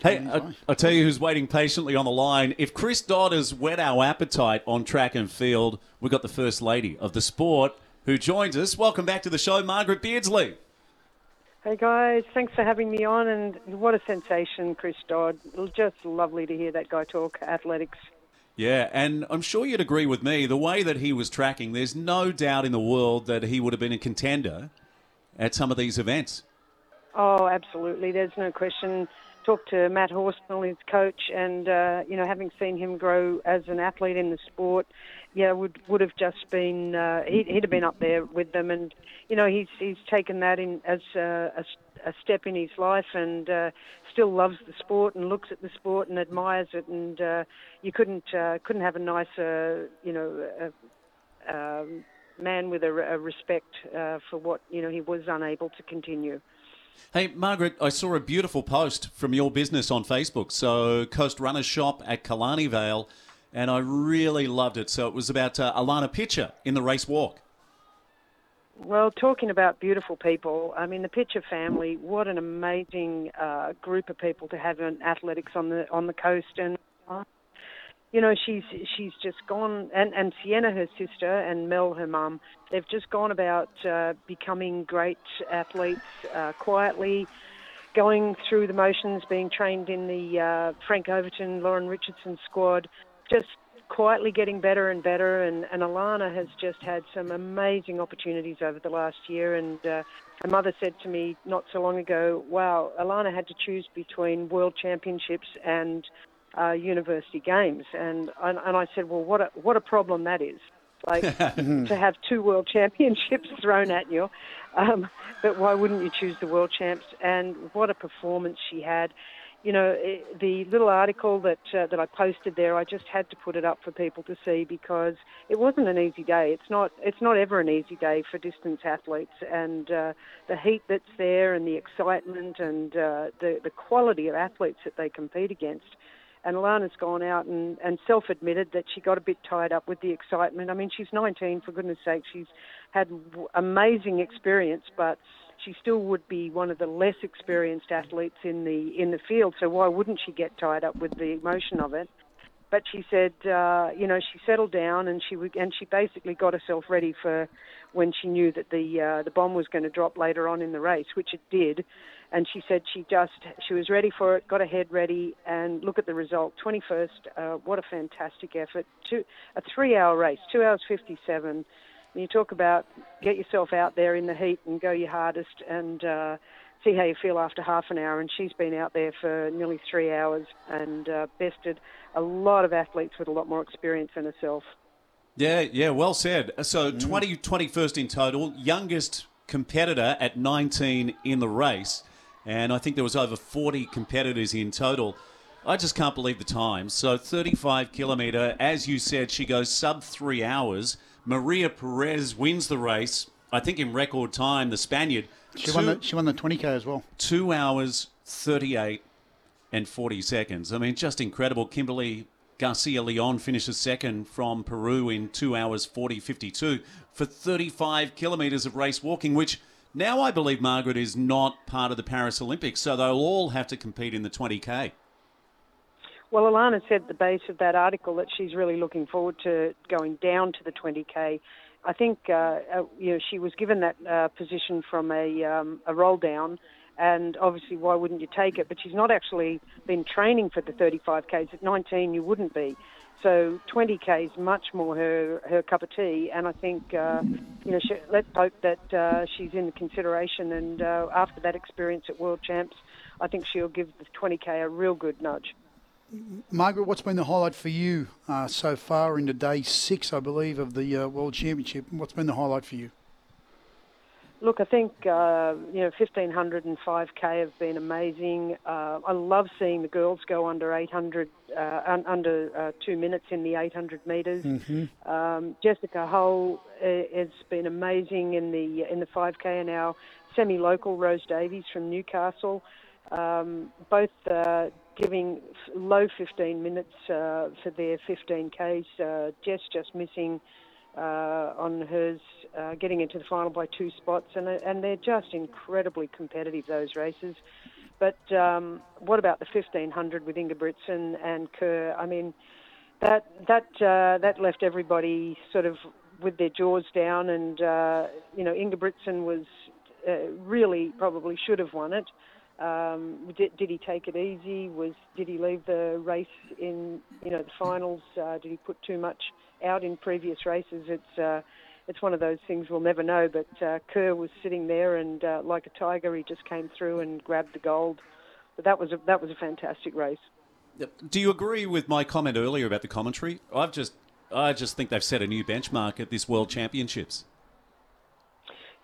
Hey, I, I'll tell you who's waiting patiently on the line. If Chris Dodd has whet our appetite on track and field, we've got the First Lady of the sport who joins us. Welcome back to the show, Margaret Beardslee. Hey guys, thanks for having me on, and what a sensation, Chris Dodd. Just lovely to hear that guy talk athletics. Yeah, and I'm sure you'd agree with me. The way that he was tracking, there's no doubt in the world that he would have been a contender at some of these events. Oh, absolutely. There's no question. Talked to Matt Horsnell, his coach, and uh, you know, having seen him grow as an athlete in the sport, yeah, would would have just been uh, he'd, he'd have been up there with them, and you know, he's he's taken that in as a, a, a step in his life, and uh, still loves the sport and looks at the sport and admires it, and uh, you couldn't uh, couldn't have a nicer, you know. Uh, um, man with a, a respect uh, for what you know he was unable to continue. Hey, Margaret, I saw a beautiful post from your business on Facebook. So, Coast Runners Shop at Killarney Vale, and I really loved it. So, it was about uh, Allanah Pitcher in the race walk. Well, talking about beautiful people, I mean the Pitcher family. What an amazing uh, group of people to have in athletics on the on the coast, and you know she's she's just gone and and Sienna her sister and Mel her mum they've just gone about uh, becoming great athletes uh, quietly going through the motions being trained in the uh, Frank Overton Lauren Richardson squad just quietly getting better and better and, and Allanah has just had some amazing opportunities over the last year and uh, her mother said to me not so long ago wow Allanah had to choose between world championships and uh, university games, and, and and I said, well, what a what a problem that is. Like to have two world championships thrown at you, um, but why wouldn't you choose the world champs? And what a performance she had. You know, it, the little article that uh, that I posted there, I just had to put it up for people to see because it wasn't an easy day. It's not it's not ever an easy day for distance athletes, and uh, the heat that's there, and the excitement, and uh, the the quality of athletes that they compete against and Allanah's gone out and, and self admitted that she got a bit tied up with the excitement. I mean, she's 19, for goodness sake. She's had amazing experience, but she still would be one of the less experienced athletes in the in the field. So why wouldn't she get tied up with the emotion of it? But she said, uh, you know, she settled down and she and she basically got herself ready for when she knew that the uh, the bomb was going to drop later on in the race, which it did and she said she just she was ready for it, got her head ready, and look at the result. 21st, uh, what a fantastic effort! Two, a three-hour race, two hours 57. And you talk about get yourself out there in the heat and go your hardest and uh, see how you feel after half an hour. And she's been out there for nearly three hours and uh, bested a lot of athletes with a lot more experience than herself. Yeah, yeah, well said. So mm. 20, 21st in total, youngest competitor at 19 in the race and I think there was over 40 competitors in total. I just can't believe the time. So 35 kilometre, as you said, she goes sub three hours. Maria Perez wins the race. I think in record time. The Spaniard. She two, won the she won the 20k as well. Two hours 38 and 40 seconds. I mean, just incredible. Kimberly Garcia Leon finishes second from Peru in two hours 40 52 for 35 kilometres of race walking, which now I believe Margaret is not part of the Paris Olympics, so they'll all have to compete in the 20k. Well, Allanah said at the base of that article that she's really looking forward to going down to the 20k. I think uh, uh, you know she was given that uh, position from a um, a roll down, and obviously why wouldn't you take it? But she's not actually been training for the 35k's. At 19, you wouldn't be. So 20k is much more her her cup of tea, and I think uh, you know she, let's hope that uh, she's in consideration. And uh, after that experience at World Champs, I think she'll give the 20k a real good nudge. Margaret, what's been the highlight for you uh, so far into day six, I believe, of the uh, World Championship? What's been the highlight for you? Look, I think uh, you know 1500 and 5k have been amazing. Uh, I love seeing the girls go under 800, uh, un- under uh, two minutes in the 800 meters. Mm-hmm. Um, Jessica Hull uh, has been amazing in the in the 5k, and our semi-local Rose Davies from Newcastle, um, both uh, giving low 15 minutes uh, for their 15ks. Uh, Jess just missing uh, on hers, uh, getting into the final by two spots, and and they're just incredibly competitive those races. But um, what about the 1500 with Ingebrigtsen and Kerr? I mean, that that uh, that left everybody sort of with their jaws down, and uh, you know Ingebrigtsen was uh, really probably should have won it. Um, did, did he take it easy? Was did he leave the race in you know the finals? Uh, did he put too much out in previous races? It's uh, it's one of those things we'll never know. But uh, Kerr was sitting there, and uh, like a tiger, he just came through and grabbed the gold. But that was a, that was a fantastic race. Do you agree with my comment earlier about the commentary? I've just, I just think they've set a new benchmark at this World Championships.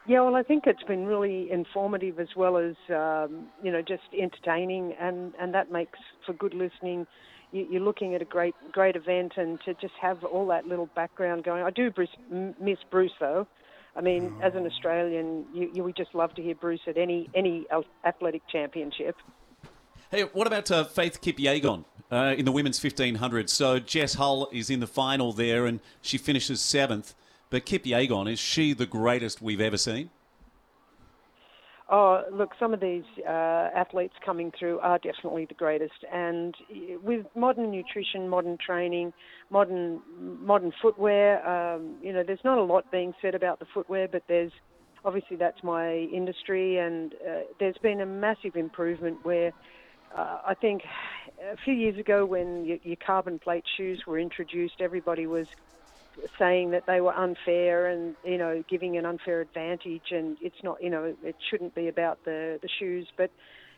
Yeah, well, I think it's been really informative as well as um, you know just entertaining, and, and that makes for good listening. You, you're looking at a great great event, and to just have all that little background going. I do Bruce, miss Bruce though. I mean, as an Australian, you, you would just love to hear Bruce at any any athletic championship. Hey, what about uh, Faith Kipyegon uh, in the women's 1500? So Jess Hull is in the final there, and she finishes seventh. But Kipyegon, is she the greatest we've ever seen? Oh, look, some of these uh, athletes coming through are definitely the greatest. And with modern nutrition, modern training, modern modern footwear, um, you know, there's not a lot being said about the footwear, but there's obviously that's my industry, and uh, there's been a massive improvement where. Uh, I think a few years ago, when your carbon plate shoes were introduced, everybody was saying that they were unfair and you know giving an unfair advantage and it's not you know it shouldn't be about the the shoes but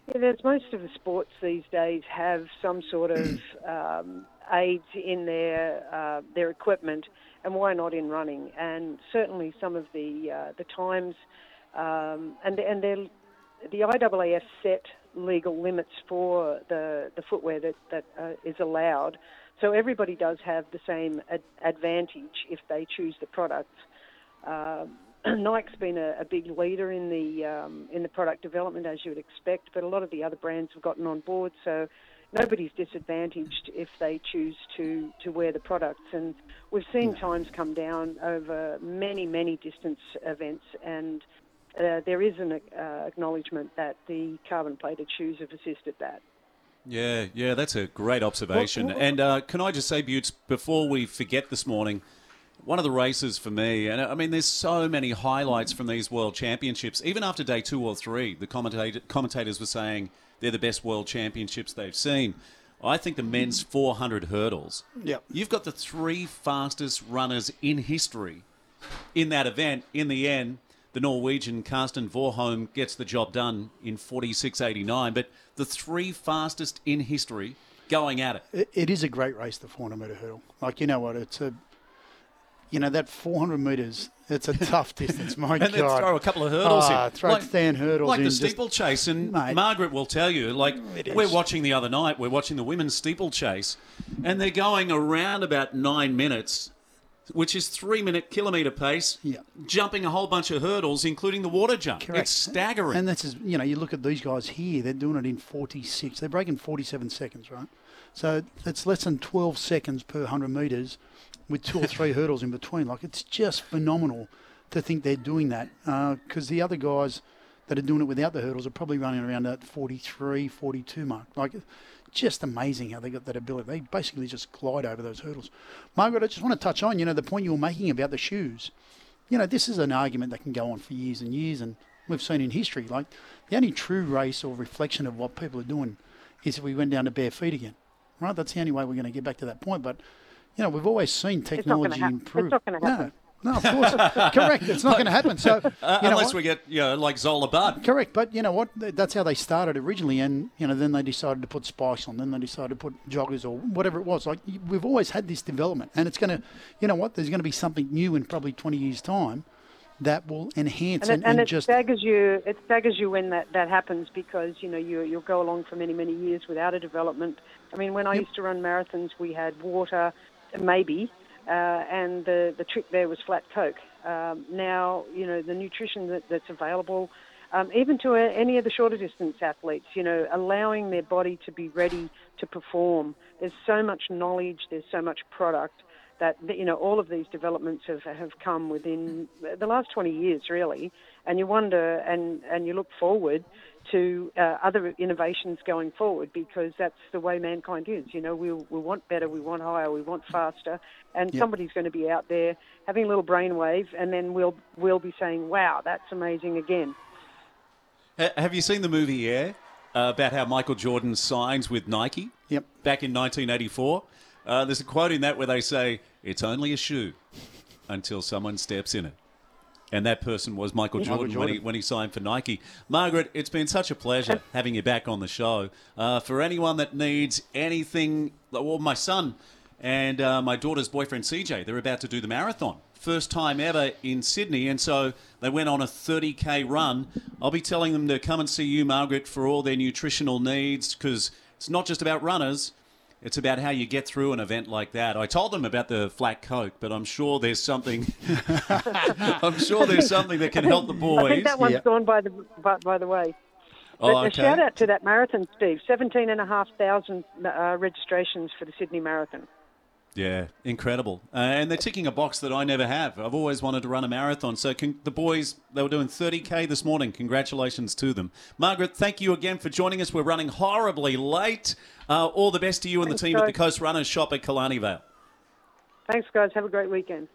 yeah, there's most of the sports these days have some sort of um, aids in their uh, their equipment and why not in running and certainly some of the uh, the times um, and and they're the IAAF set legal limits for the, the footwear that, that uh, is allowed. So everybody does have the same ad- advantage if they choose the products. Um, Nike's been a, a, big leader in the um, in the product development, as you would expect, but a lot of the other brands have gotten on board. So nobody's disadvantaged if they choose to, to wear the products. And we've seen times come down over many many distance events, and uh, there is an uh, acknowledgement that the carbon plated shoes have assisted that. Yeah, yeah, that's a great observation. and uh, can I just say, Buetts, before we forget this morning, one of the races for me, and I mean, there's so many highlights from these World Championships. Even after day two or three, the commentator, commentators were saying they're the best World Championships they've seen. I think the men's 400 hurdles. Yep. You've got the three fastest runners in history in that event. In the end, the Norwegian Karsten Warholm gets the job done in 46.89. But the three fastest in history going at it. it. Is a great race, the 400 metre hurdle. Like, you know what? It's a, you know, that 400 metres, it's a tough distance. My and God. then throw a couple of hurdles Ah, in. throw Stan hurdles like in, the steeplechase. And Mate. Margaret will tell you, like, we're watching the other night, we're watching the women's steeplechase, and they're going around about nine minutes, which is three minute kilometre pace, Yeah. jumping a whole bunch of hurdles, including the water jump. Correct. It's staggering. And that's, as- you know, you look at these guys here, they're doing it in 46. They're breaking 47 seconds, right? So it's less than 12 seconds per 100 metres with two or three hurdles in between. Like, it's just phenomenal to think they're doing that uh, because the other guys that are doing it without the hurdles are probably running around that 43, 42 mark. Like, just amazing how they got that ability. They basically just glide over those hurdles. Margaret, I just want to touch on, you know, the point you were making about the shoes you know, this is an argument that can go on for years and years, and we've seen in history. Like, the only true race or reflection of what people are doing is if we went down to bare feet again, right? That's the only way we're going to get back to that point. But, you know, we've always seen technology improve. not gonna happen. No, no, of course, correct. It's not going to happen. So, Uh, you know unless what? we get, you know, like Zola Budd. Correct, but you know what? That's how they started originally, and you know then they decided to put spikes on. Then they decided to put joggers or whatever it was. Like we've always had this development, and it's going to, you know what? There's going to be something new in probably 20 years' time that will enhance and, and, it, and and it just staggers you. It staggers you when that, that happens because you know you you'll go along for many many years without a development. I mean, when I used to run marathons, we had water, maybe, and the the trick there was flat Coke. Um, now you know the nutrition that, that's available. Um, even to a, any of the shorter distance athletes, you know, allowing their body to be ready to perform. There's so much knowledge, there's so much product that you know all of these developments have have come within the last 20 years really and you wonder and and you look forward to uh, other innovations going forward because that's the way mankind is you know we we want better we want higher we want faster and Yep. somebody's going to be out there having a little brainwave and then we'll we'll be saying wow that's amazing again Have you seen the movie Air uh, about how Michael Jordan signs with Nike Yep. back in 1984? Uh, there's a quote in that where they say, "It's only a shoe until someone steps in it." And that person was Michael Michael Jordan, When, he, when he signed for Nike. Margaret, it's been such a pleasure having you back on the show. Uh, for anyone that needs anything, well, my son and uh, my daughter's boyfriend CJ, they're about to do the marathon. First time ever in Sydney, and so they went on a 30k run. I'll be telling them to come and see you, Margaret, for all their nutritional needs because it's not just about runners. It's about how you get through an event like that. I told them about the flat coke, but I'm sure there's something. I'm sure there's something that can help the boys. I think that one's Yeah. gone by the by, by the way Oh, But a shout out to that marathon, Steve. 17,500 uh, registrations for the Sydney Marathon. Yeah, incredible. Uh, and they're ticking a box that I never have. I've always wanted to run a marathon. So con- the boys, they were doing 30k this morning. Congratulations to them. Margaret, thank you again for joining us. We're running horribly late. Uh, all the best to you and the Thanks, team at the. Coast Runners shop at Killarney Vale. Thanks, guys. Have a great weekend.